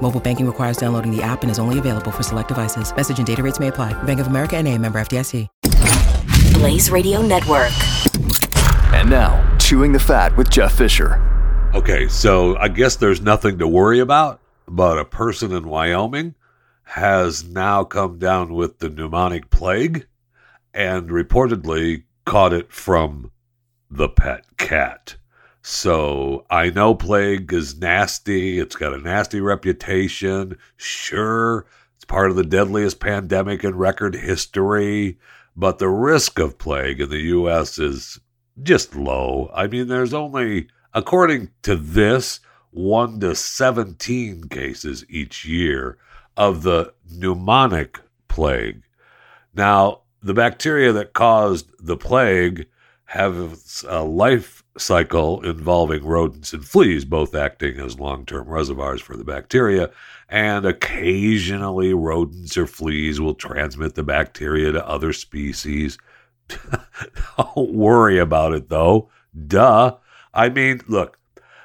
Mobile banking requires downloading the app and is only available for select devices. Message and data rates may apply. Bank of America and a member FDIC. Blaze Radio Network. And now, Chewing the Fat with Jeff Fisher. Okay, so I guess there's nothing to worry about, but a person in Wyoming has now come down with the pneumonic plague and reportedly caught it from the pet cat. So I know plague is nasty. It's got a nasty reputation. Sure, it's part of the deadliest pandemic in record history, but the risk of plague in the U.S. is just low. I mean, there's only, according to this, 1 to 17 cases each year of the pneumonic plague. Now, the bacteria that caused the plague have a life cycle involving rodents and fleas, both acting as long term reservoirs for the bacteria. And occasionally, rodents or fleas will transmit the bacteria to other species. Don't worry about it, though. Duh. I mean, look,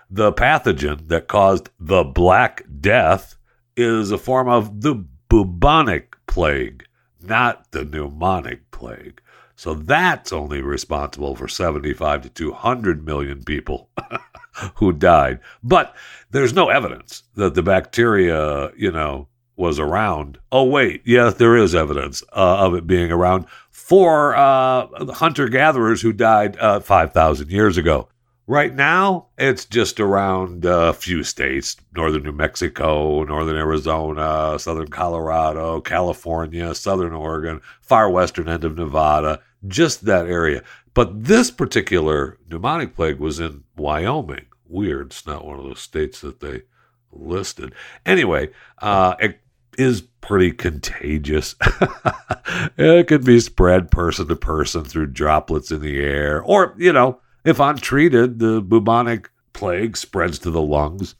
the pathogen that caused the Black Death is a form of the bubonic plague, not the pneumonic plague. So that's only responsible for 75 to 200 million people who died. But there's no evidence that the bacteria, you know, was around. Oh, wait, yes, there is evidence uh, of it being around for uh, hunter gatherers who died uh, 5,000 years ago. Right now, it's just around a few states northern New Mexico, northern Arizona, southern Colorado, California, southern Oregon, far western end of Nevada, just that area. But this particular pneumonic plague was in Wyoming. Weird. It's not one of those states that they listed. Anyway, uh, it is pretty contagious. it can be spread person to person through droplets in the air, or, you know, if untreated, the bubonic plague spreads to the lungs.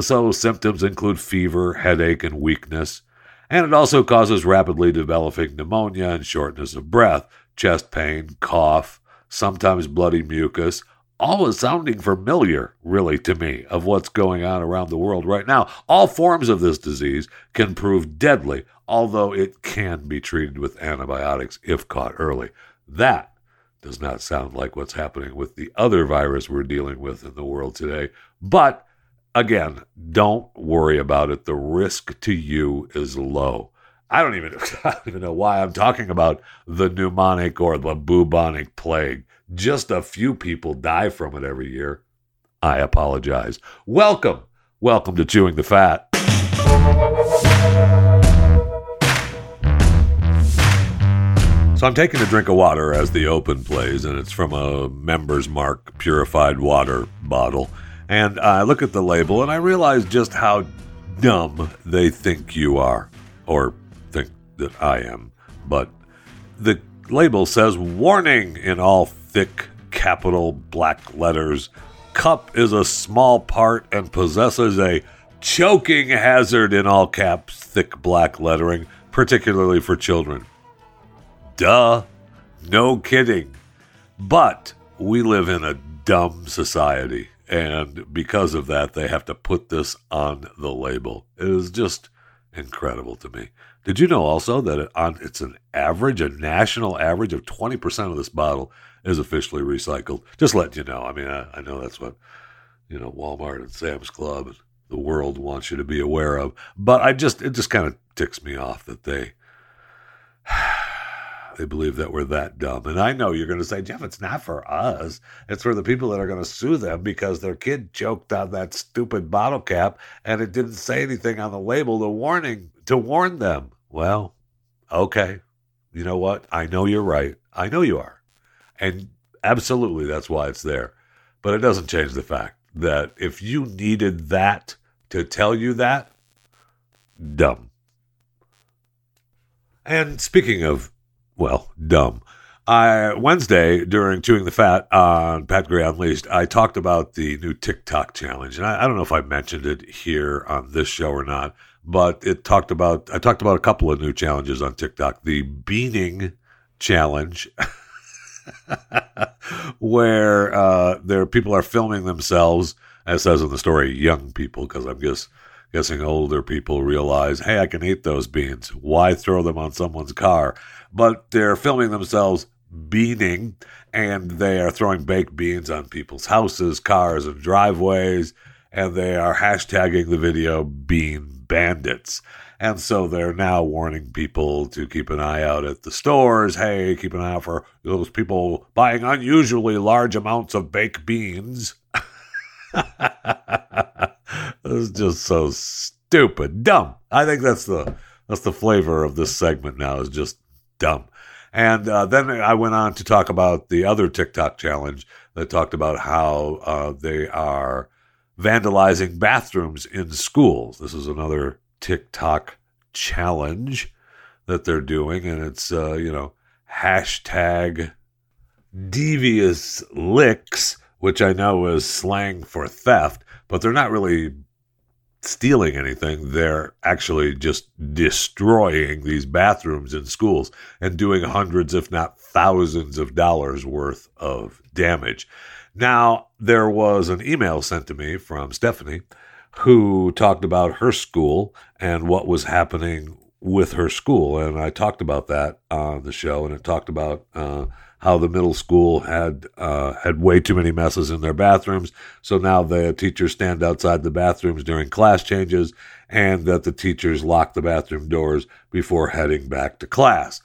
So symptoms include fever, headache, and weakness. And it also causes rapidly developing pneumonia and shortness of breath, chest pain, cough, sometimes bloody mucus, all is sounding familiar, really, to me, of what's going on around the world right now. All forms of this disease can prove deadly, although it can be treated with antibiotics if caught early. That does not sound like what's happening with the other virus we're dealing with in the world today. But again, don't worry about it. The risk to you is low. I don't even I don't even know why I'm talking about the pneumonic or the bubonic plague. Just a few people die from it every year. I apologize. Welcome. Welcome to Chewing the Fat. So I'm taking a drink of water as the open plays, and it's from a Members Mark purified water bottle. And I look at the label and I realize just how dumb they think you are, or that I am. But the label says warning in all thick capital black letters. Cup is a small part and possesses a choking hazard in all caps, thick black lettering, particularly for children. Duh. No kidding. But we live in a dumb society. And because of that, they have to put this on the label. It is just incredible to me. Did you know also that on it's an average, a national average of 20% of this bottle is officially recycled? Just let you know. I mean, I, I know that's what, you know, Walmart and Sam's Club and the world wants you to be aware of. But I just, it just kind of ticks me off that they, they believe that we're that dumb. And I know you're going to say, Jeff, it's not for us. It's for the people that are going to sue them because their kid choked on that stupid bottle cap and it didn't say anything on the label, the warning to warn them. Well, okay. You know what? I know you're right. I know you are. And absolutely that's why it's there. But it doesn't change the fact that if you needed that to tell you that, dumb. And speaking of well, dumb. I Wednesday during chewing the fat on Pat Gray Unleashed, I talked about the new TikTok challenge, and I, I, don't know if I mentioned it here on this show or not, but it talked about I talked about a couple of new challenges on TikTok. The beaning challenge, where uh, there people are filming themselves, as says in the story, young people, because I'm just guessing older people realize, hey, I can eat those beans. Why throw them on someone's car? But they're filming themselves beaning, and they are throwing baked beans on people's houses, cars, and driveways, and they are hashtagging the video Bean Bandits. And so they're now warning people to keep an eye out at the stores. Hey, keep an eye out for those people buying unusually large amounts of baked beans. it's just so stupid, dumb. I think that's the that's the flavor of this segment now is just dumb. And uh, then I went on to talk about the other TikTok challenge that talked about how uh, they are vandalizing bathrooms in schools. This is another TikTok challenge that they're doing, and it's uh, you know hashtag devious licks, which I know is slang for theft, but they're not really stealing anything. They're actually just destroying these bathrooms in schools and doing hundreds, if not thousands, of dollars worth of damage. Now, there was an email sent to me from Stephanie who talked about her school and what was happening with her school. And I talked about that on the show, and it talked about uh, how the middle school had uh, had way too many messes in their bathrooms. So now the teachers stand outside the bathrooms during class changes, and that the teachers lock the bathroom doors before heading back to class.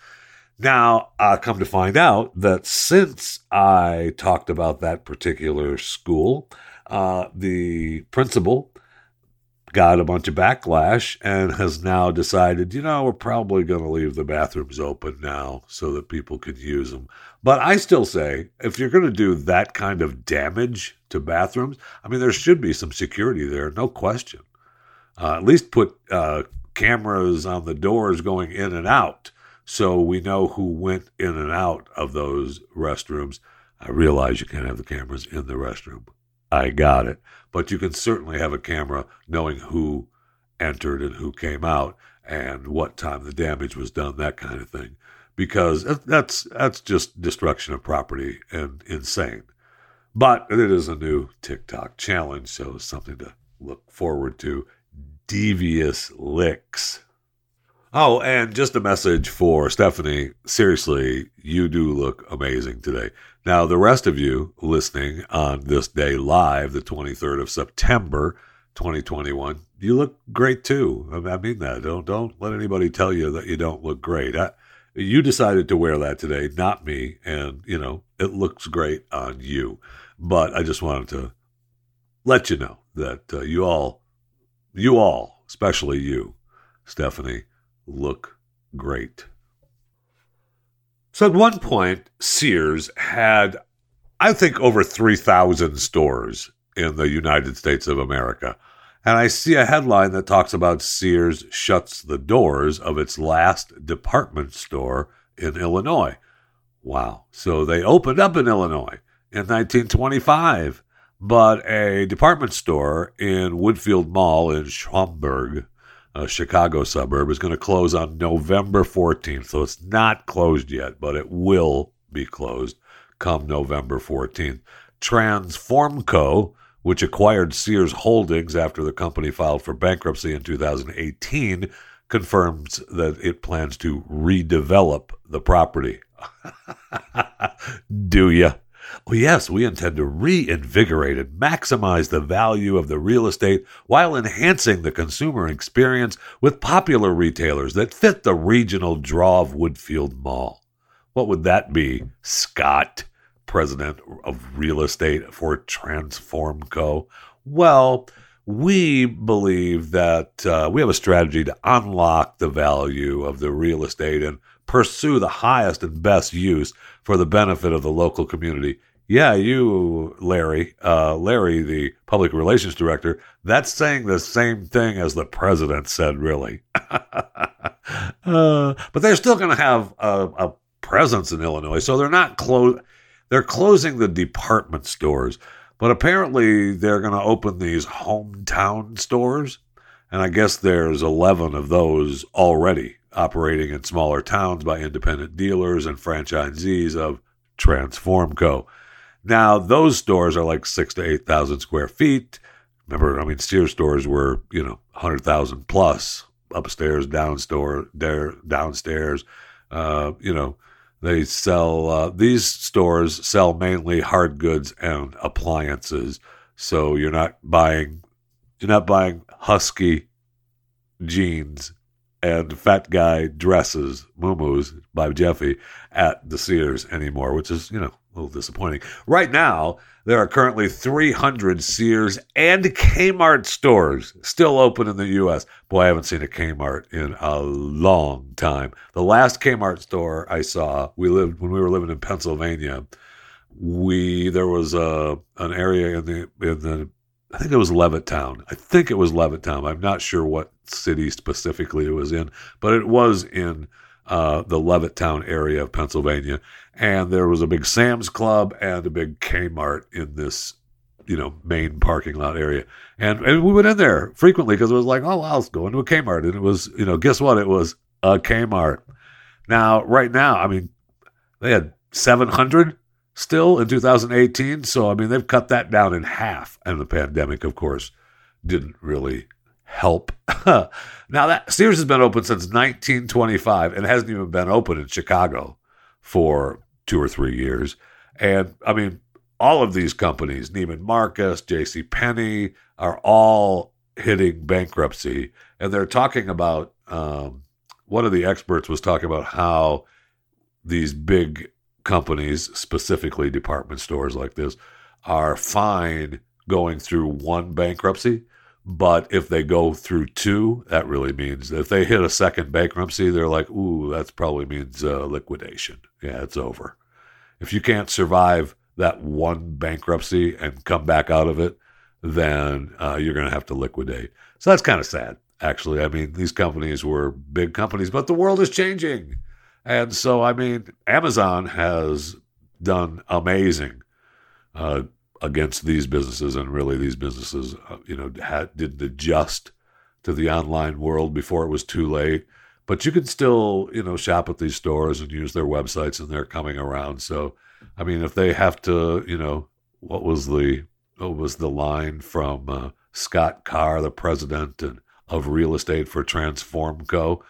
Now, I come to find out that since I talked about that particular school, uh, the principal got a bunch of backlash and has now decided, you know, we're probably going to leave the bathrooms open now so that people can use them. But I still say, if you're going to do that kind of damage to bathrooms, I mean, there should be some security there, no question. Uh, at least put uh, cameras on the doors going in and out so we know who went in and out of those restrooms. I realize you can't have the cameras in the restroom. I got it. But you can certainly have a camera knowing who entered and who came out and what time the damage was done, that kind of thing. Because that's that's just destruction of property and insane. But it is a new TikTok challenge, so something to look forward to. Devious licks. Oh, and just a message for Stephanie. Seriously, you do look amazing today. Now, the rest of you listening on this day live, the 23rd of September, 2021, you look great too. I mean that. Don't don't let anybody tell you that you don't look great. I, you decided to wear that today, not me, and you know it looks great on you. But I just wanted to let you know that uh, you all, you all, especially you, Stephanie look great. So at one point, Sears had, I think, over 3,000 stores in the United States of America. And I see a headline that talks about Sears shuts the doors of its last department store in Illinois. Wow. So they opened up in Illinois in 1925, but a department store in Woodfield Mall in Schaumburg a Chicago suburb, is going to close on November 14th. So it's not closed yet, but it will be closed come November 14th. Transformco, which acquired Sears Holdings after the company filed for bankruptcy in 2018, confirms that it plans to redevelop the property. Do you? Oh, yes, we intend to reinvigorate and maximize the value of the real estate while enhancing the consumer experience with popular retailers that fit the regional draw of Woodfield Mall. What would that be, Scott, president of real estate for Transformco? Well, we believe that uh, we have a strategy to unlock the value of the real estate and pursue the highest and best use for the benefit of the local community. Yeah, you, Larry, uh, Larry, the public relations director, that's saying the same thing as the president said, really. uh, but they're still going to have a, a presence in Illinois, so they're not close. They're closing the department stores, but apparently they're going to open these hometown stores, and I guess there's 11 of those already operating in smaller towns by independent dealers and franchisees of Transformco. Now, those stores are like six to 8,000 square feet. Remember, I mean, Sears stores were, you know, 100,000 plus upstairs, downstairs, there, downstairs. Uh, you know, they sell, uh, these stores sell mainly hard goods and appliances. So you're not buying, you're not buying husky jeans and fat guy dresses, muumuus by Jeffy at the Sears anymore, which is, you know, a little disappointing. Right now, there are currently 300 Sears and Kmart stores still open in the U.S. Boy, I haven't seen a Kmart in a long time. The last Kmart store I saw, we lived when we were living in Pennsylvania. We there was a an area in the in the I think it was Levittown. I think it was Levittown. I'm not sure what city specifically it was in, but it was in uh, the Levittown area of Pennsylvania. And there was a big Sam's Club and a big Kmart in this, you know, main parking lot area. And, and we went in there frequently because it was like, oh, well, let's go into a Kmart. And it was, you know, guess what? It was a Kmart. Now, right now, I mean, they had 700 still in 2018. So, I mean, they've cut that down in half. And the pandemic, of course, didn't really help. now that Sears has been open since 1925 and hasn't even been open in Chicago for two or three years. And I mean, all of these companies, Neiman Marcus, J.C. Penney, are all hitting bankruptcy, and they're talking about. Um, one of the experts was talking about how these big companies, specifically department stores like this, are fine going through one bankruptcy but if they go through two, that really means if they hit a second bankruptcy, they're like, ooh, that probably means uh, liquidation. Yeah, it's over. If you can't survive that one bankruptcy and come back out of it, then uh, you're going to have to liquidate. So that's kind of sad, actually. I mean, these companies were big companies, but the world is changing. And so, I mean, Amazon has done amazing. Uh, against these businesses, and really these businesses, uh, you know, had, didn't adjust to the online world before it was too late. But you can still, you know, shop at these stores and use their websites, and they're coming around. So, I mean, if they have to, you know, what was the what was the line from uh, Scott Carr, the president and, of real estate for Transformco?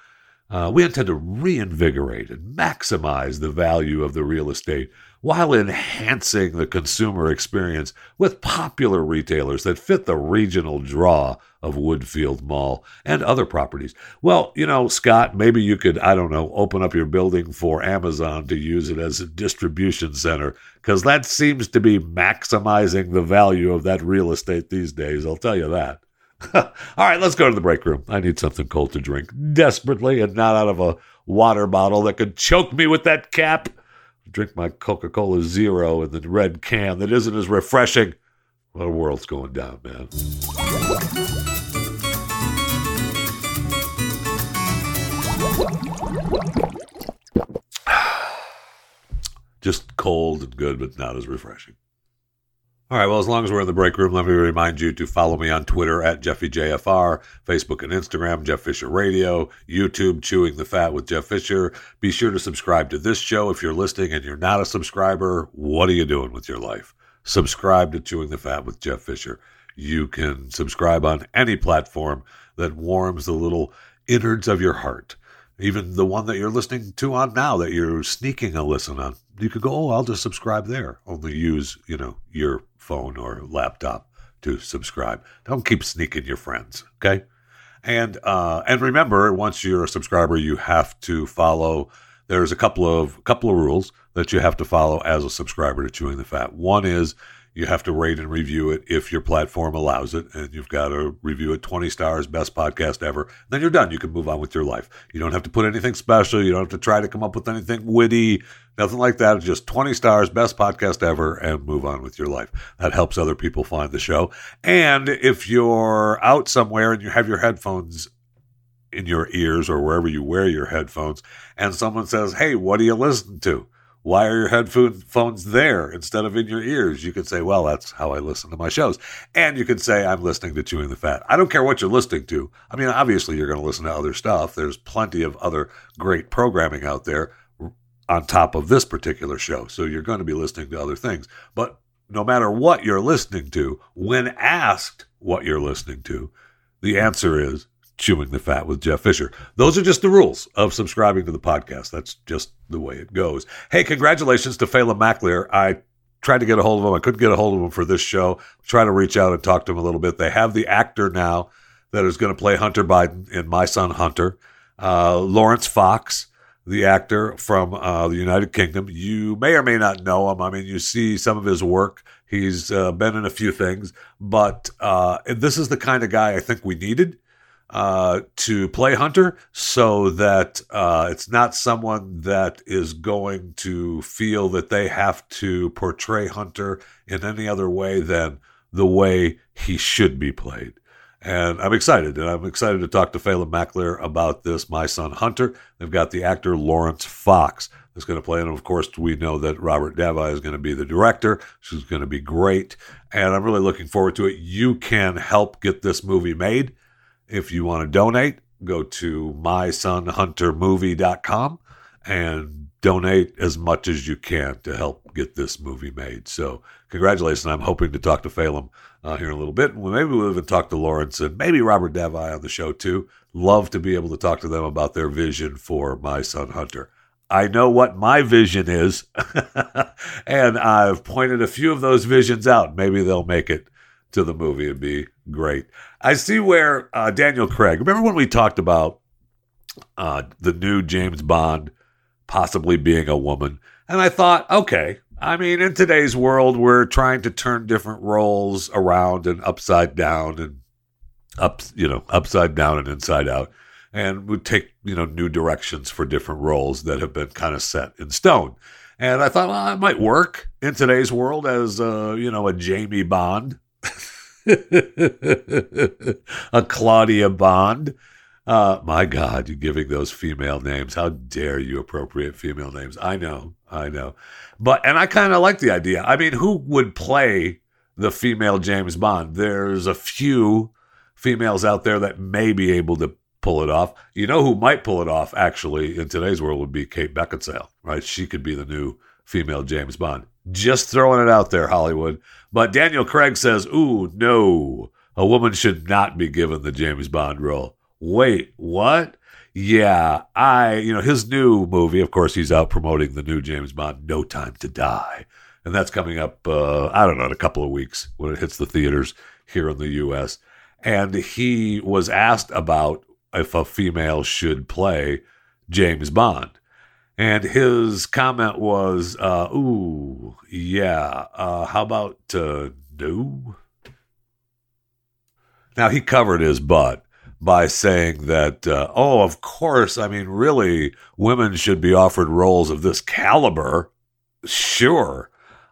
Uh, we intend to reinvigorate and maximize the value of the real estate while enhancing the consumer experience with popular retailers that fit the regional draw of Woodfield Mall and other properties. Well, you know, Scott, maybe you could, I don't know, open up your building for Amazon to use it as a distribution center, because that seems to be maximizing the value of that real estate these days. I'll tell you that. All right, let's go to the break room. I need something cold to drink desperately and not out of a water bottle that could choke me with that cap drink my Coca Cola Zero in the red can that isn't as refreshing. Well, the world's going down, man. Just cold and good, but not as refreshing. All right, well, as long as we're in the break room, let me remind you to follow me on Twitter at JeffyJFR, Facebook and Instagram, Jeff Fisher Radio, YouTube, Chewing the Fat with Jeff Fisher. Be sure to subscribe to this show. If you're listening and you're not a subscriber, what are you doing with your life? Subscribe to Chewing the Fat with Jeff Fisher. You can subscribe on any platform that warms the little innards of your heart even the one that you're listening to on now that you're sneaking a listen on you could go oh i'll just subscribe there only use you know your phone or laptop to subscribe. Don't keep sneaking your friends okay? And uh and remember once you're a subscriber you have to follow there's a couple of couple of rules that you have to follow as a subscriber to chewing the fat. One is you have to rate and review it if your platform allows it. And you've got to review it 20 stars, best podcast ever. Then you're done. You can move on with your life. You don't have to put anything special. You don't have to try to come up with anything witty, nothing like that. Just 20 stars, best podcast ever, and move on with your life. That helps other people find the show. And if you're out somewhere and you have your headphones in your ears or wherever you wear your headphones, and someone says, Hey, what do you listen to? Why are your headphones there instead of in your ears? You could say, Well, that's how I listen to my shows. And you could say, I'm listening to Chewing the Fat. I don't care what you're listening to. I mean, obviously, you're going to listen to other stuff. There's plenty of other great programming out there on top of this particular show. So you're going to be listening to other things. But no matter what you're listening to, when asked what you're listening to, the answer is Chewing the Fat with Jeff Fisher. Those are just the rules of subscribing to the podcast. That's just the way it goes. Hey, congratulations to Phelan McAleer. I tried to get a hold of him. I couldn't get a hold of him for this show. Try to reach out and talk to him a little bit. They have the actor now that is going to play Hunter Biden in My Son Hunter, uh, Laurence Fox the actor from uh, the United Kingdom. You may or may not know him. I mean, you see some of his work. He's uh, been in a few things, but uh, this is the kind of guy I think we needed uh, to play Hunter so that uh, it's not someone that is going to feel that they have to portray Hunter in any other way than the way he should be played. And I'm excited, and I'm excited to talk to Phelan McAleer about this, My Son Hunter. They've got the actor Laurence Fox that's going to play, and of course, we know that Robert Davi is going to be the director. She's going to be great, and I'm really looking forward to it. You can help get this movie made if you want to donate. Go to mysonhuntermovie.com and donate as much as you can to help get this movie made. So, congratulations. I'm hoping to talk to Phelan uh, here in a little bit. Maybe we'll even talk to Laurence and maybe Robert Davi on the show too. Love to be able to talk to them about their vision for My Son Hunter. I know what my vision is, and I've pointed a few of those visions out. Maybe they'll make it to the movie. It'd be great. I see where uh, Daniel Craig. Remember when we talked about uh, the new James Bond possibly being a woman? And I thought, okay, I mean, in today's world, we're trying to turn different roles around and upside down and up, you know, upside down and inside out. And we take, you know, new directions for different roles that have been kind of set in stone. And I thought, well, it might work in today's world as, uh, you know, a Jamie Bond, a Claudia Bond. Uh, my God, you're giving those female names. How dare you appropriate female names? I know, I know. But, and I kind of like the idea. I mean, who would play the female James Bond? There's a few females out there that may be able to pull it off. You know who might pull it off, actually, in today's world would be Kate Beckinsale, right? She could be the new female James Bond. Just throwing it out there, Hollywood. But Daniel Craig says, ooh, no, a woman should not be given the James Bond role wait, what? Yeah, I, you know, his new movie, of course, he's out promoting the new James Bond, No Time to Die. And that's coming up, uh, I don't know, in a couple of weeks when it hits the theaters here in the U.S. And he was asked about if a female should play James Bond. And his comment was, uh, ooh, yeah, uh, how about uh, no? Now, he covered his butt by saying that, uh, oh, of course, I mean, really, women should be offered roles of this caliber. Sure.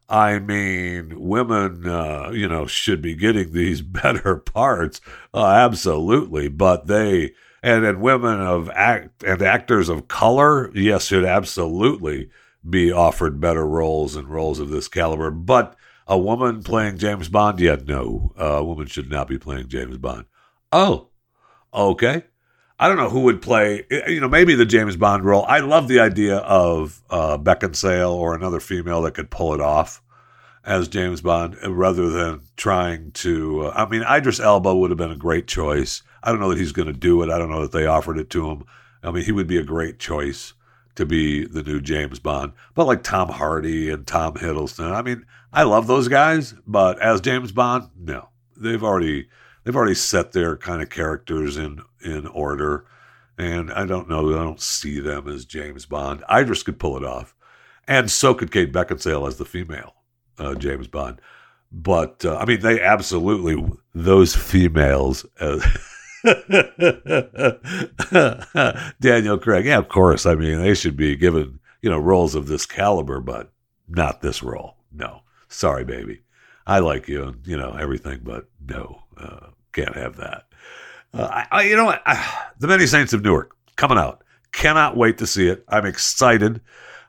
I mean, women, uh, you know, should be getting these better parts. Uh, absolutely. But they, and, and women of act and actors of color, yes, should absolutely be offered better roles and roles of this caliber. But a woman playing James Bond, yeah, no, a woman should not be playing James Bond. Oh, Okay. I don't know who would play, you know, maybe the James Bond role. I love the idea of uh, Beckinsale or another female that could pull it off as James Bond rather than trying to. Uh, I mean, Idris Elba would have been a great choice. I don't know that he's going to do it. I don't know that they offered it to him. I mean, he would be a great choice to be the new James Bond. But like Tom Hardy and Tom Hiddleston, I mean, I love those guys, but as James Bond, no. They've already they've already set their kind of characters in in order, and I don't know. I don't see them as James Bond. Idris could pull it off, and so could Kate Beckinsale as the female uh, James Bond. But uh, I mean, they absolutely those females. Uh, Daniel Craig, yeah, of course. I mean, they should be given you know roles of this caliber, but not this role. No, sorry, baby. I like you and you know everything, but no, uh, can't have that. Uh, I, you know what? The Many Saints of Newark coming out. Cannot wait to see it. I'm excited.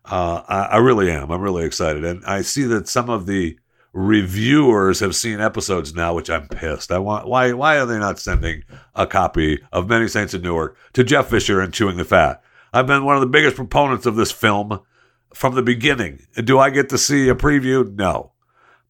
Uh, I, I really am. I'm really excited, and I see that some of the reviewers have seen episodes now, which I'm pissed. I want why why are they not sending a copy of Many Saints of Newark to Jeff Fisher and Chewing the Fat? I've been one of the biggest proponents of this film from the beginning. Do I get to see a preview? No.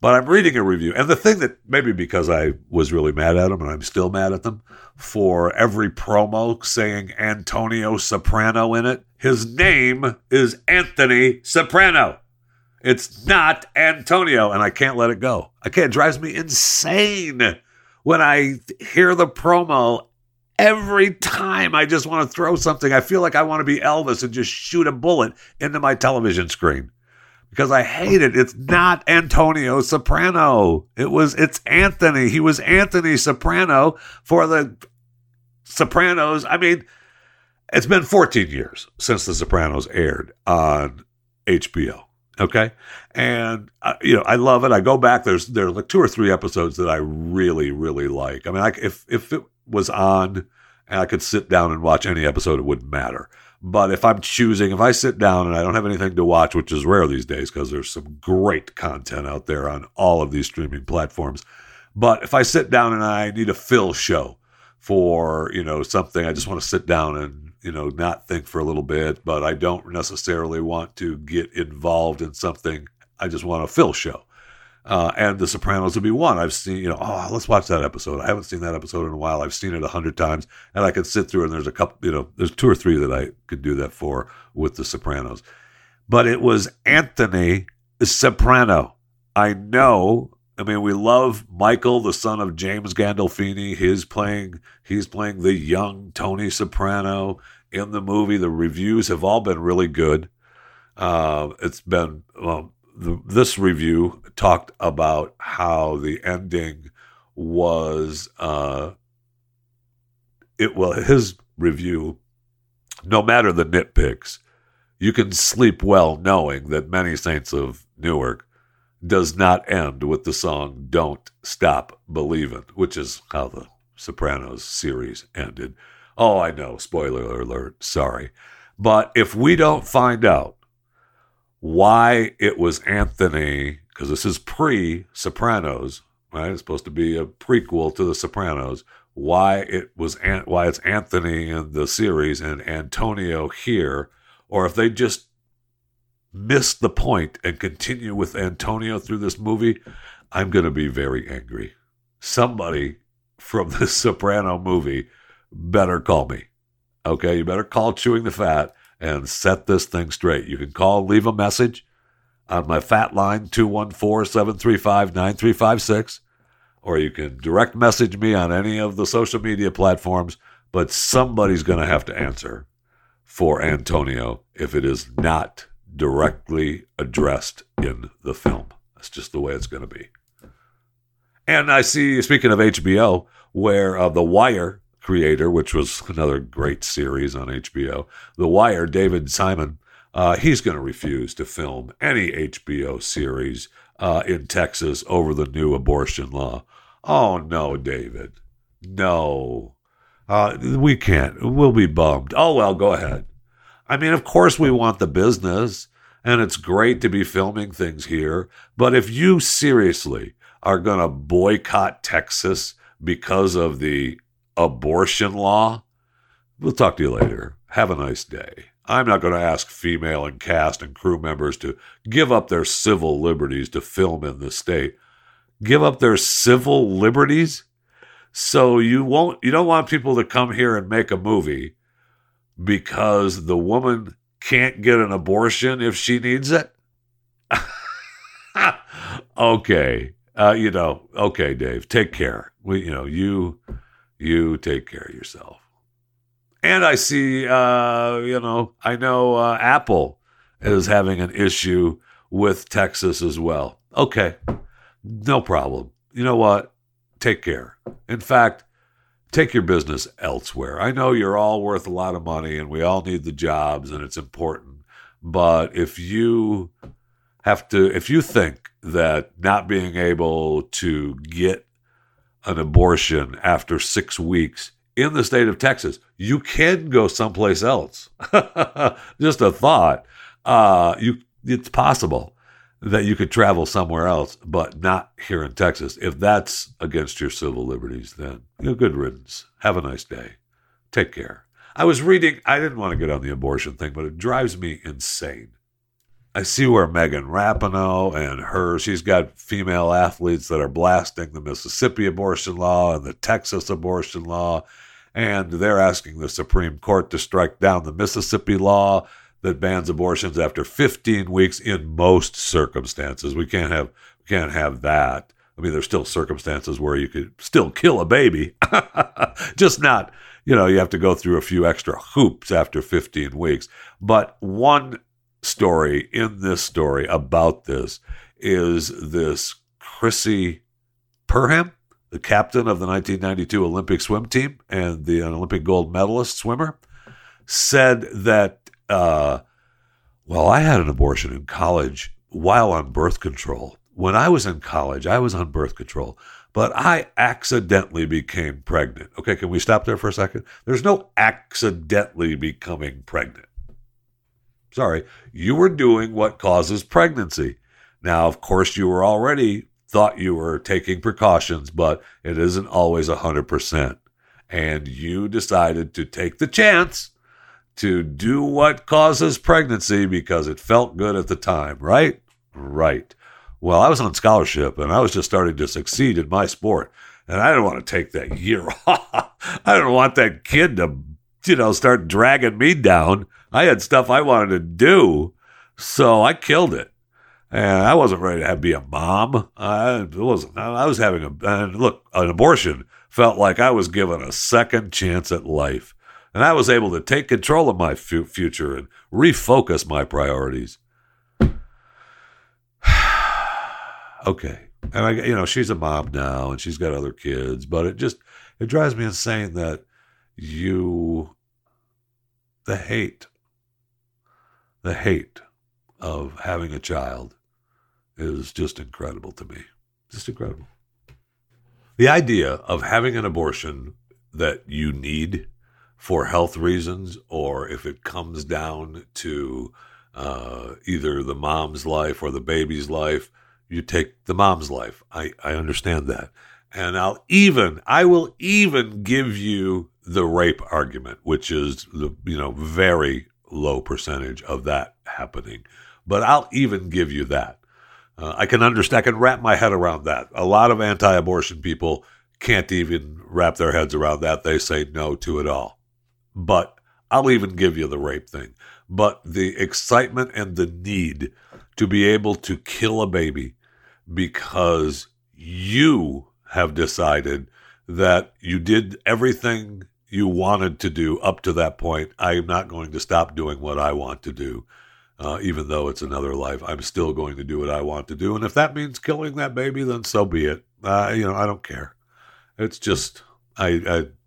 But I'm reading a review. And the thing that maybe because I was really mad at them and I'm still mad at them for every promo saying Antonio Soprano in it, his name is Anthony Soprano. It's not Antonio, and I can't let it go. I can't. It drives me insane when I hear the promo. Every time I just want to throw something, I feel like I want to be Elvis and just shoot a bullet into my television screen because I hate it. It's not Antonio Soprano. It was it's Anthony. He was Anthony Soprano for the Sopranos. I mean, it's been 14 years since the Sopranos aired on HBO. Okay, and uh, you know I love it. I go back. There's there's like two or three episodes that I really really like. I mean, if if it was on and I could sit down and watch any episode, it wouldn't matter. But if I'm choosing, if I sit down and I don't have anything to watch, which is rare these days because there's some great content out there on all of these streaming platforms. But if I sit down and I need a fill show for you know something, I just want to sit down and you know, not think for a little bit, but I don't necessarily want to get involved in something. I just want a fill show. Uh, and The Sopranos would be one. I've seen, you know, oh, let's watch that episode. I haven't seen that episode in a while. I've seen it a hundred times, and I could sit through. And there's a couple, you know, there's two or three that I could do that for with The Sopranos. But it was Anthony Soprano. I know. I mean, we love Michael, the son of James Gandolfini. He's playing. He's playing the young Tony Soprano in the movie. The reviews have all been really good. Uh, it's been well, the, this review talked about how the ending was. Uh, it well, his review, no matter the nitpicks, you can sleep well knowing that Many Saints of Newark does not end with the song "Don't Stop Believin'," which is how the Sopranos series ended. Oh, I know. Spoiler alert. Sorry. But if we don't find out why it was Anthony, because this is pre Sopranos, right? It's supposed to be a prequel to the Sopranos. Why it was why it's Anthony in the series and Antonio here, or if they just miss the point and continue with Antonio through this movie, I'm going to be very angry. Somebody from the Soprano movie better call me. Okay, you better call Chewing the Fat and set this thing straight. You can call, leave a message on my fat line 214 735 9356, or you can direct message me on any of the social media platforms. But somebody's going to have to answer for Antonio if it is not directly addressed in the film. That's just the way it's going to be. And I see, speaking of HBO, where uh, The Wire creator, which was another great series on HBO. The Wire, David Simon, uh, he's going to refuse to film any HBO series uh, in Texas over the new abortion law. Oh, no, David. No. Uh, we can't. We'll be bummed. Oh, well, go ahead. I mean, of course, we want the business, and it's great to be filming things here. But if you seriously are going to boycott Texas because of the abortion law. We'll talk to you later. Have a nice day. I'm not going to ask female and cast and crew members to give up their civil liberties to film in the state. Give up their civil liberties? So you won't you don't want people to come here and make a movie because the woman can't get an abortion if she needs it? okay. Uh, you know, okay, Dave, take care. We, you know, you you take care of yourself. And I see, uh, you know, I know uh, Apple is having an issue with Texas as well. Okay, no problem. You know what? Take care. In fact, take your business elsewhere. I know you're all worth a lot of money and we all need the jobs and it's important. But if you have to, if you think that not being able to get an abortion after six weeks in the state of Texas. You can go someplace else. Just a thought. Uh, you, it's possible that you could travel somewhere else, but not here in Texas. If that's against your civil liberties, then you know, good riddance. Have a nice day. Take care. I was reading, I didn't want to get on the abortion thing, but it drives me insane. I see where Megan Rapinoe and her, she's got female athletes that are blasting the Mississippi abortion law and the Texas abortion law, and they're asking the Supreme Court to strike down the Mississippi law that bans abortions after 15 weeks in most circumstances. We can't have we can't have that. I mean, there's still circumstances where you could still kill a baby, just not you know, you have to go through a few extra hoops after 15 weeks. But one story in this story about this is this Crissy Perham, the captain of the 1992 Olympic swim team and the Olympic gold medalist swimmer, said that, uh, well, I had an abortion in college while on birth control. When I was in college, I was on birth control but I accidentally became pregnant. Okay, can we stop there for a second? There's no accidentally becoming pregnant. Sorry, you were doing what causes pregnancy. Now, of course, you were already thought you were taking precautions, but it isn't always 100%. And you decided to take the chance to do what causes pregnancy because it felt good at the time, right? Right. Well, I was on scholarship and I was just starting to succeed in my sport. And I didn't want to take that year off. I didn't want that kid to, you know, start dragging me down. I had stuff I wanted to do. So I killed it. And I wasn't ready to have, be a mom. I wasn't. I was having a and look. An abortion felt like I was given a second chance at life, and I was able to take control of my future and refocus my priorities. okay. And I, you know, she's a mom now and she's got other kids, but it just, it drives me insane that you, the hate, the hate of having a child is just incredible to me. Just incredible. The idea of having an abortion that you need for health reasons, or if it comes down to uh, either the mom's life or the baby's life, you take the mom's life. I, I understand that. And I'll even, I will even give you the rape argument, which is the, you know, very low percentage of that happening. But I'll even give you that. Uh, I can understand, I can wrap my head around that. A lot of anti abortion people can't even wrap their heads around that. They say no to it all. But I'll even give you the rape thing. But the excitement and the need to be able to kill a baby because you have decided that you did everything you wanted to do up to that point. I'm not going to stop doing what I want to do, uh, even though it's another life. I'm still going to do what I want to do, and if that means killing that baby, then so be it. Uh, you know, I don't care. It's just I I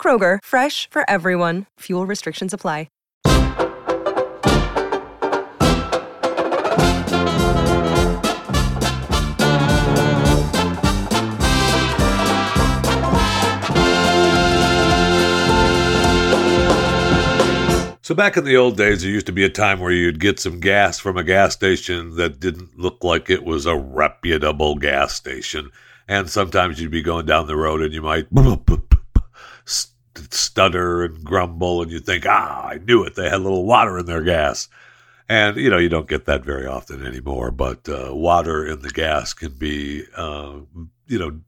Kroger, fresh for everyone. Fuel restrictions apply. So back in the old days, there used to be a time where you'd get some gas from a gas station that didn't look like it was a reputable gas station. And sometimes you'd be going down the road and you might stutter and grumble and you think, ah, I knew it. They had a little water in their gas. And, you know, you don't get that very often anymore, but uh, water in the gas can be, uh, you know,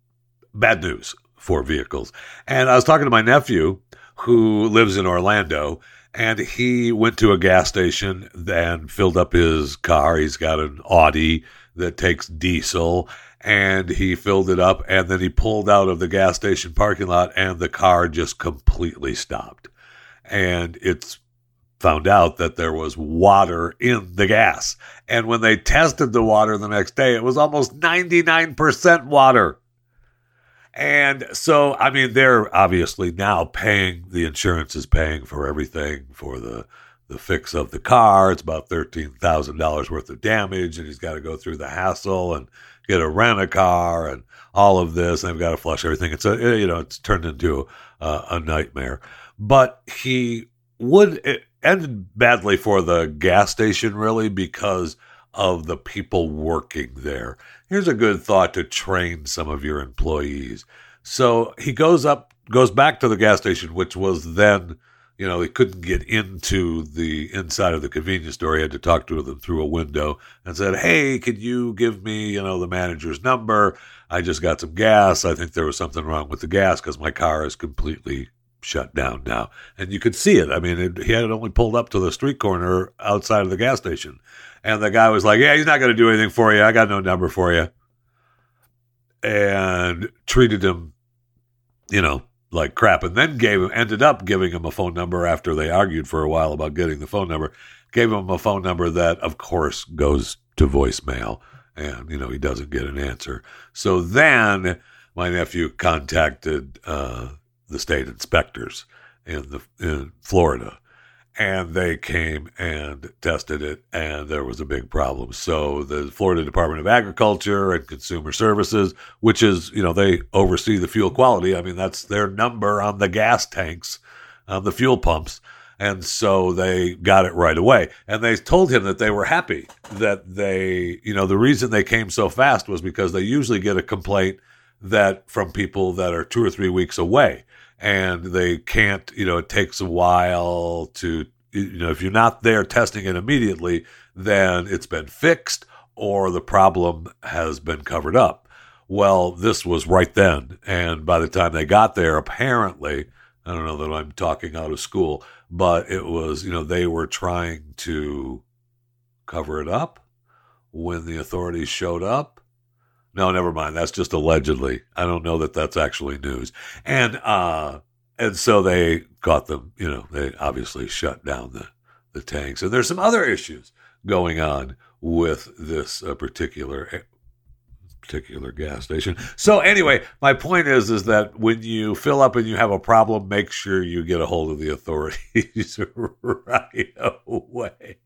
bad news for vehicles. And I was talking to my nephew who lives in Orlando, and he went to a gas station and filled up his car. He's got an Audi that takes diesel, and he filled it up, and then he pulled out of the gas station parking lot, and the car just completely stopped. And it's found out that there was water in the gas. And when they tested the water the next day, it was almost 99% water. And so, I mean, they're obviously now paying, the insurance is paying for everything for the, the fix of the car. It's about $13,000 worth of damage, and he's got to go through the hassle and get a rent a car and all of this. And they've got to flush everything. It's a, eh, you know, it's turned into a, a nightmare. But he would, it ended badly for the gas station, really, because of the people working there. Here's a good thought to train some of your employees. So he goes up, goes back to the gas station, which was then, you know, he couldn't get into the inside of the convenience store. He had to talk to them through a window and said, Hey, could you give me, you know, the manager's number? I just got some gas. I think there was something wrong with the gas because my car is completely shut down now. And you could see it. I mean, it, he had only pulled up to the street corner outside of the gas station. And the guy was like, Yeah, he's not going to do anything for you. I got no number for you. And treated him, you know, like crap. And then gave him, ended up giving him a phone number after they argued for a while about getting the phone number. Gave him a phone number that, of course, goes to voicemail. And, you know, he doesn't get an answer. So then my nephew contacted uh, the state inspectors in the in Florida, and they came and tested it, and there was a big problem. So the Florida Department of Agriculture and Consumer Services, which is you know they oversee the fuel quality. I mean that's their number on the gas tanks, on the fuel pumps. And so they got it right away. And they told him that they were happy that they, you know, the reason they came so fast was because they usually get a complaint that from people that are two or three weeks away and they can't, you know, it takes a while to, you know, if you're not there testing it immediately, then it's been fixed or the problem has been covered up. Well, this was right then. And by the time they got there, apparently, I don't know that I'm talking out of school, but it was, you know, they were trying to cover it up when the authorities showed up no, never mind. That's just allegedly. I don't know that that's actually news. And uh and so they caught them, you know, they obviously shut down the the tanks. And there's some other issues going on with this uh, particular eh, particular gas station. So anyway, my point is is that when you fill up and you have a problem, make sure you get a hold of the authorities right away.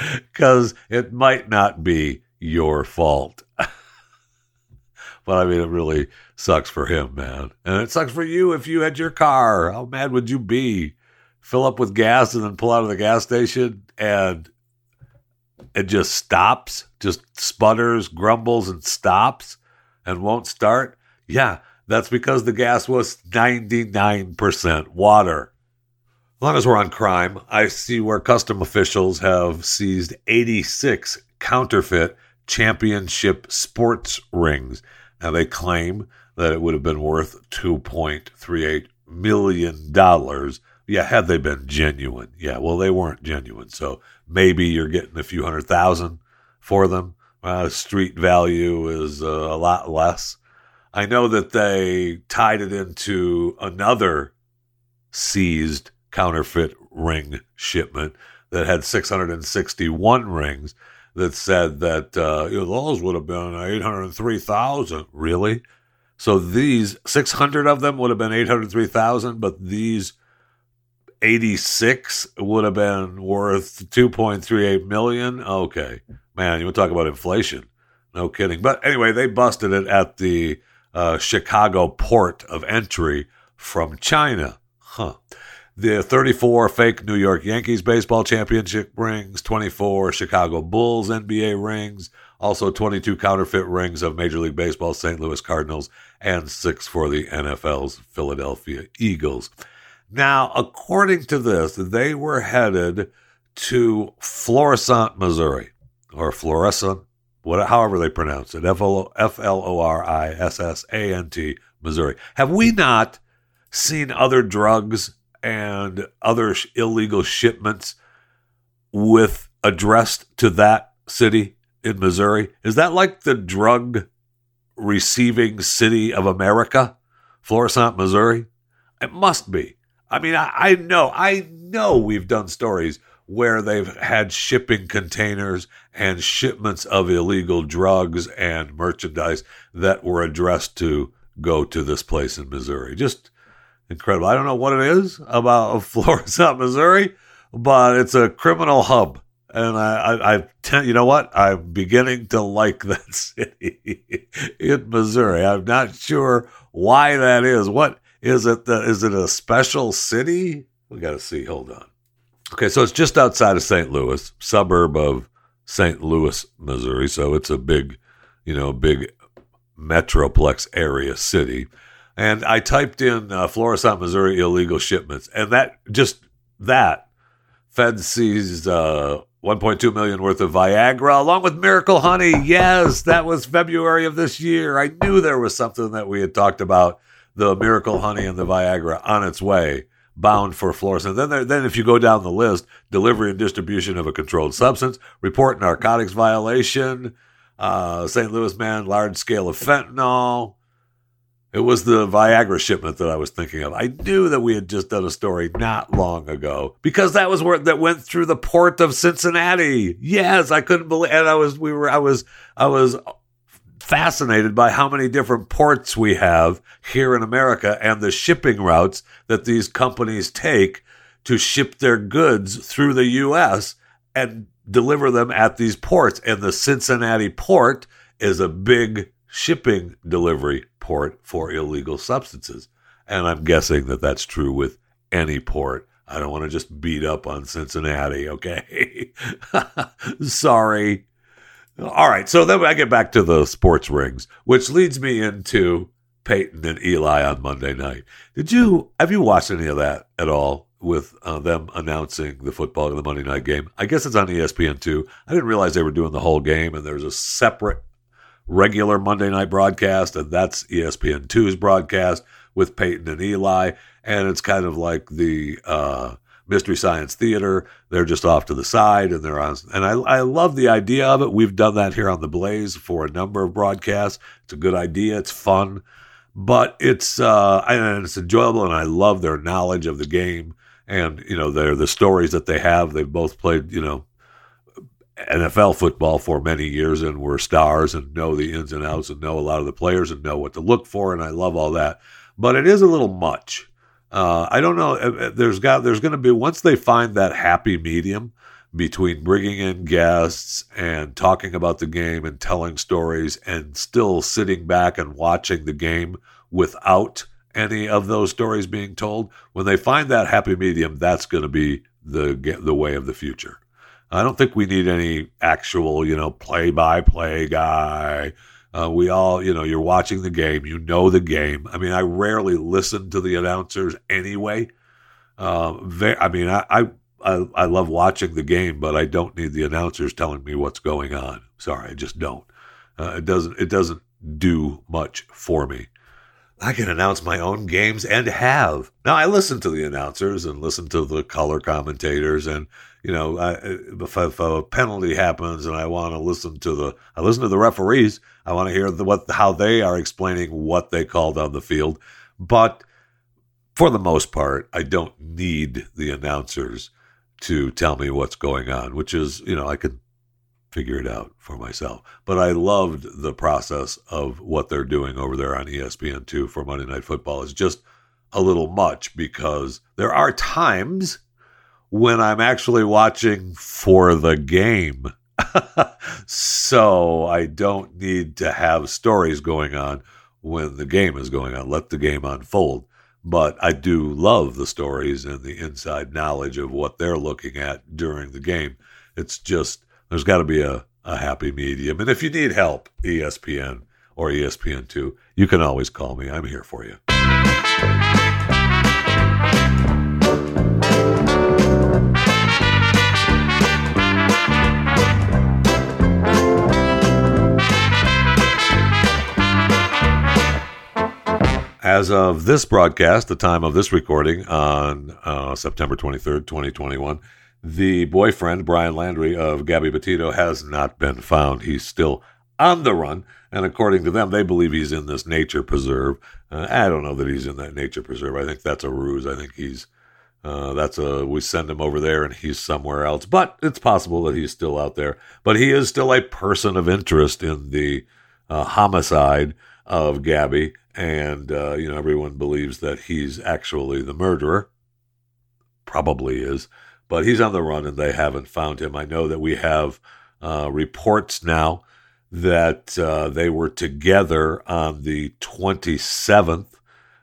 Cuz it might not be your fault. but I mean, it really sucks for him, man. And it sucks for you if you had your car. How mad would you be? Fill up with gas and then pull out of the gas station and it just stops, just sputters, grumbles, and stops and won't start. Yeah, that's because the gas was 99% water. As long as we're on crime, I see where custom officials have seized 86 counterfeit championship sports rings. Now, they claim that it would have been worth $2.38 million. Yeah, had they been genuine. Yeah, well, they weren't genuine. So maybe you're getting a few hundred thousand for them. Uh, street value is uh, a lot less. I know that they tied it into another seized counterfeit ring shipment that had 661 rings that said that uh, those would have been 803,000. Really? So these 600 of them would have been 803,000, but these 86 would have been worth 2.38 million. Okay. Man, you talk about inflation. No kidding. But anyway, they busted it at the uh, Chicago port of entry from China. Huh the 34 fake New York Yankees baseball championship rings, 24 Chicago Bulls NBA rings, also 22 counterfeit rings of Major League Baseball St. Louis Cardinals, and six for the NFL's Philadelphia Eagles. Now, according to this, they were headed to Florissant, Missouri, or Florissant, what, however they pronounce it, F L O R I S S A N T, Missouri. Have we not seen other drugs and other illegal shipments with addressed to that city in Missouri? Is that like the drug receiving city of America, Florissant, Missouri? It must be. I mean, I, I know, I know we've done stories where they've had shipping containers and shipments of illegal drugs and merchandise that were addressed to go to this place in Missouri. Just incredible. I don't know what it is about Florissant, Missouri, but it's a criminal hub. And I, I, I you know what? I'm beginning to like that city in Missouri. I'm not sure why that is. What is it? The, is it a special city? We got to see. Hold on. Okay, so it's just outside of St. Louis, suburb of St. Louis, Missouri. So it's a big, you know, big metroplex area city. And I typed in uh, Florissant, Missouri illegal shipments, and that just that Fed seized uh, 1.2 million worth of Viagra along with Miracle Honey. Yes, that was February of this year. I knew there was something that we had talked about the Miracle Honey and the Viagra on its way bound for Florissant. Then, there, then if you go down the list, delivery and distribution of a controlled substance, report narcotics violation, uh, St. Louis man, large scale of fentanyl. It was the Viagra shipment that I was thinking of. I knew that we had just done a story not long ago because that was where that went through the port of Cincinnati. Yes, I couldn't believe, and I was we were I was I was fascinated by how many different ports we have here in America and the shipping routes that these companies take to ship their goods through the U.S. and deliver them at these ports. And the Cincinnati port is a big shipping delivery port for illegal substances. And I'm guessing that that's true with any port. I don't want to just beat up on Cincinnati, okay? Sorry. All right, so then I get back to the sports rings, which leads me into Peyton and Eli on Monday night. Did you have you watched any of that at all with uh, them announcing the football in the Monday night game? I guess it's on ESPN two. I didn't realize they were doing the whole game, and there's a separate regular Monday night broadcast, and that's ESPN 2's broadcast with Peyton and Eli, and it's kind of like the uh, Mystery Science Theater. They're just off to the side and they're on. And I, I love the idea of it. We've done that here on The Blaze for a number of broadcasts. It's a good idea. It's fun, but it's, uh, and it's enjoyable. And I love their knowledge of the game. And, you know, they're the stories that they have. They've both played, you know, NFL football for many years and were stars and know the ins and outs and know a lot of the players and know what to look for. And I love all that. But it is a little much uh, I don't know. Uh, uh, there's got there's going to be once they find that happy medium between bringing in guests and talking about the game and telling stories and still sitting back and watching the game without any of those stories being told. When they find that happy medium, that's going to be the the way of the future. I don't think we need any actual, you know, play by play guy uh, we all, you know, you're watching the game, you know the game. I mean, I rarely listen to the announcers anyway. Uh, I mean, I, I, I I love watching the game, but I don't need the announcers telling me what's going on. Sorry, I just don't. Uh, it doesn't it doesn't do much for me. I can announce my own games and have. Now I listen to the announcers and listen to the color commentators and you know I, if, if, a penalty happens and I want to listen to the I listen to the referees. I want to hear the, what how they are explaining what they called on the field. But for the most part, I don't need the announcers to tell me what's going on, which is you know I could figure it out for myself. But I loved the process of what they're doing over there on ESPN2 for Monday Night Football. It's just a little much because there are times when I'm actually watching for the game. so I don't need to have stories going on when the game is going on. Let the game unfold. But I do love the stories and the inside knowledge of what they're looking at during the game. It's just there's got to be a, a happy medium. And if you need help, ESPN or ESPN2, you can always call me. I'm here for you. As of this broadcast, the time of this recording on uh, September 23rd, 2021, the boyfriend, Brian Laundrie of Gabby Petito, has not been found. He's still on the run. And according to them, they believe he's in this nature preserve. Uh, I don't know that he's in that nature preserve. I think that's a ruse. I think he's uh, that's a we send him over there and he's somewhere else. But it's possible that he's still out there. But he is still a person of interest in the uh, homicide of Gabby, and uh, you know everyone believes that he's actually the murderer. Probably is, but he's on the run and they haven't found him. I know that we have uh, reports now that uh, they were together on the 27th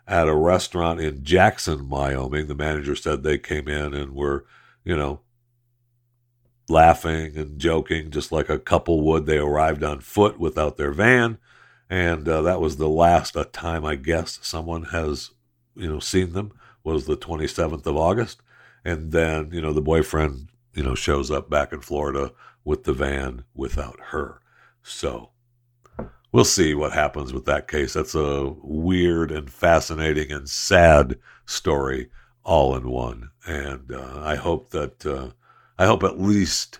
at a restaurant in Jackson, Wyoming. The manager said they came in and were, you know, laughing and joking just like a couple would. They arrived on foot without their van. And uh, that was the last uh, time, I guess, someone has, you know, seen them was the 27th of August. And then, you know, the boyfriend, you know, shows up back in Florida with the van without her. So we'll see what happens with that case. That's a weird and fascinating and sad story all in one. And uh, I hope that uh, I hope at least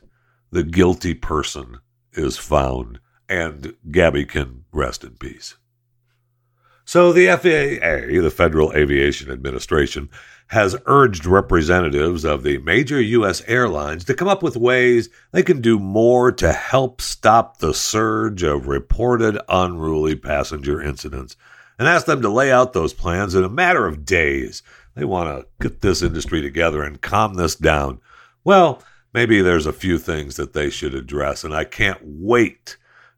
the guilty person is found and Gabby can rest in peace. So the FAA, the Federal Aviation Administration, has urged representatives of the major U.S. airlines to come up with ways they can do more to help stop the surge of reported unruly passenger incidents and asked them to lay out those plans in a matter of days. They want to get this industry together and calm this down. Well, maybe there's a few things that they should address, and I can't wait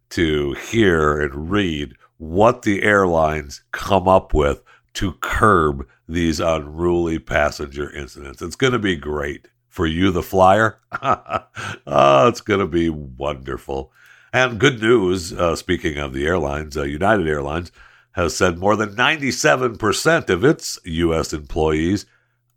to hear and read what the airlines come up with to curb these unruly passenger incidents. It's going to be great for you, the flyer. oh, it's going to be wonderful. And good news, uh, speaking of the airlines, uh, United Airlines has said more than 97% of its U.S. employees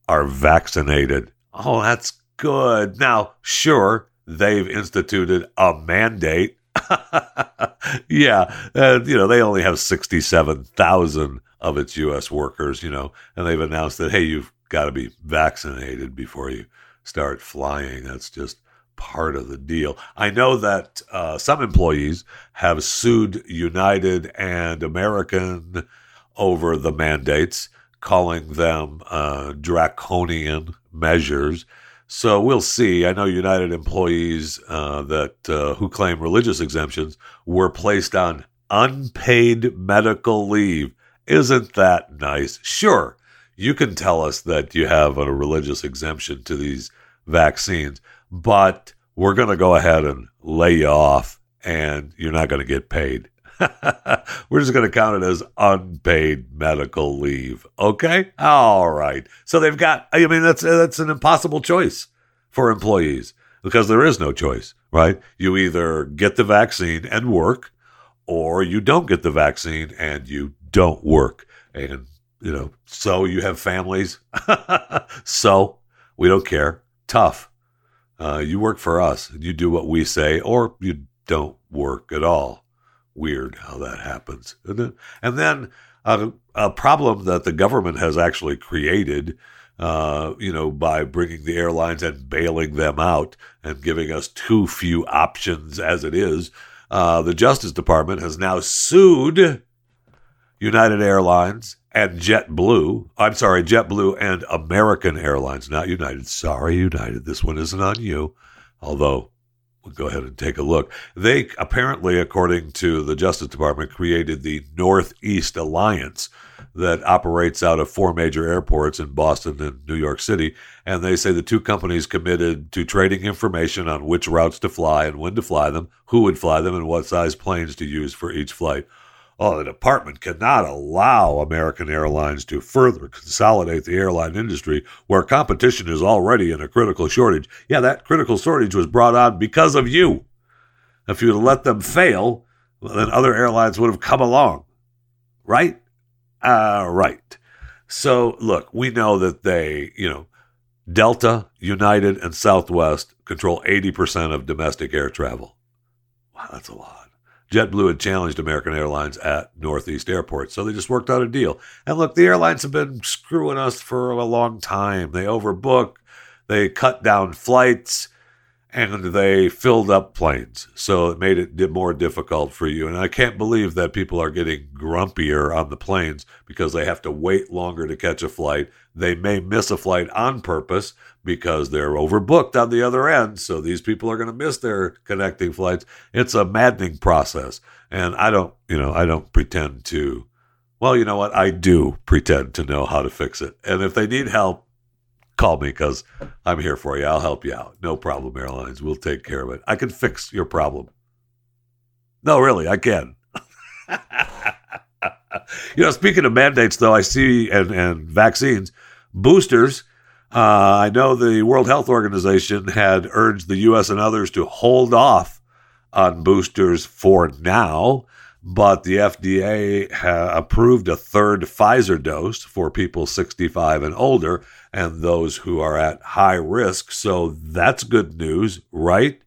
are vaccinated. Oh, that's good. Now, sure, they've instituted a mandate. yeah, and, you know, they only have 67,000 of its U.S. workers, you know, and they've announced that, hey, you've got to be vaccinated before you start flying. That's just part of the deal. I know that uh, some employees have sued United and American over the mandates, calling them uh, draconian measures. So we'll see. I know United employees uh, that uh, who claim religious exemptions were placed on unpaid medical leave isn't that nice? Sure, you can tell us that you have a religious exemption to these vaccines, but we're going to go ahead and lay you off and you're not going to get paid. we're just going to count it as unpaid medical leave. Okay? All right. So they've got I mean that's that's an impossible choice for employees because there is no choice, right? You either get the vaccine and work or you don't get the vaccine and you don't work. And, you know, so you have families. so we don't care. Tough. Uh, you work for us. and You do what we say, or you don't work at all. Weird how that happens. And then uh, a problem that the government has actually created, uh, you know, by bringing the airlines and bailing them out and giving us too few options as it is. Uh, the Justice Department has now sued United Airlines and JetBlue. I'm sorry, JetBlue and American Airlines, not United. Sorry, United. This one isn't on you. Although, we'll go ahead and take a look. They apparently, according to the Justice Department, created the Northeast Alliance that operates out of four major airports in Boston and New York City. And they say the two companies committed to trading information on which routes to fly and when to fly them, who would fly them, and what size planes to use for each flight. The department cannot allow American Airlines to further consolidate the airline industry where competition is already in a critical shortage. Yeah, that critical shortage was brought on because of you. If you'd let them fail, well, then other airlines would have come along. Right? Uh, right. So, look, we know that they, you know, Delta, United, and Southwest control 80% of domestic air travel. Wow, that's a lot. JetBlue had challenged American Airlines at Northeast Airport, so they just worked out a deal. And look, the airlines have been screwing us for a long time. They overbook, they cut down flights, and they filled up planes. So it made it more difficult for you. And I can't believe that people are getting grumpier on the planes because they have to wait longer to catch a flight. They may miss a flight on purpose because they're overbooked on the other end. So these people are going to miss their connecting flights. It's a maddening process. And I don't, you know, I don't pretend to. Well, you know what? I do pretend to know how to fix it. And if they need help, call me because I'm here for you. I'll help you out. No problem, airlines. We'll take care of it. I can fix your problem. No, really, I can. you know, speaking of mandates, though, I see and, and vaccines, boosters. Uh, I know the World Health Organization had urged the U.S. and others to hold off on boosters for now but the FDA ha- approved a third Pfizer dose for people 65 and older and those who are at high risk. So that's good news, right?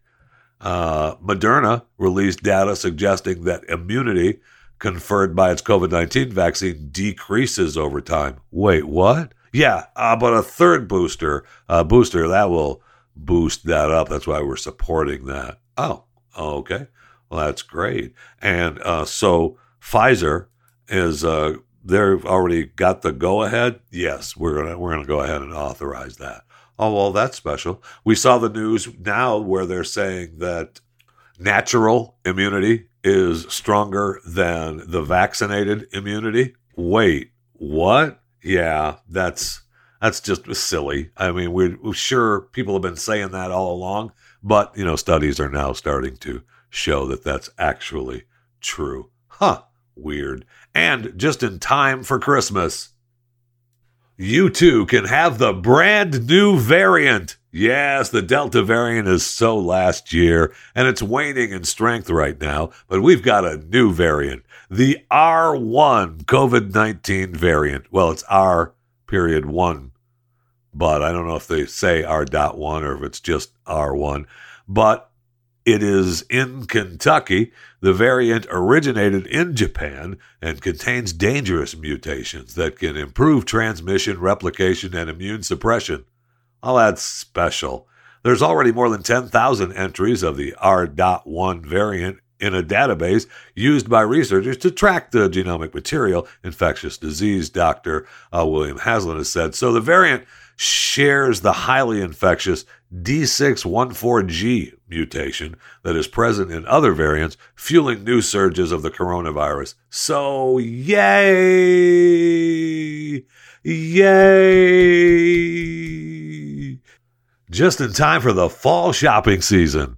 Uh, Moderna released data suggesting that immunity conferred by its COVID 19 vaccine decreases over time. Wait, what? Yeah, uh, but a third booster, uh, booster that will boost that up. That's why we're supporting that. Oh, okay. Well, that's great. And uh, so Pfizer is uh, they've already got the go ahead. Yes, we're gonna we're gonna go ahead and authorize that. Oh well, that's special. We saw the news now where they're saying that natural immunity is stronger than the vaccinated immunity. Wait, what? Yeah, that's that's just silly. I mean, we're, we're sure people have been saying that all along, but you know, studies are now starting to show that that's actually true. Huh, weird. And just in time for Christmas, you too can have the brand new variant. Yes, the Delta variant is so last year and it's waning in strength right now, but we've got a new variant, the R1 COVID 19 variant. Well, it's R period one, but I don't know if they say R dot one or if it's just R1. But it is in Kentucky. The variant originated in Japan and contains dangerous mutations that can improve transmission, replication, and immune suppression. Oh, that's special. There's already more than 10,000 entries of the R.1 variant in a database used by researchers to track the genomic material, infectious disease, Dr. Uh, William Haseltine has said. So the variant shares the highly infectious D614G mutation that is present in other variants, fueling new surges of the coronavirus. So, yay! Yay! Just in time for the fall shopping season.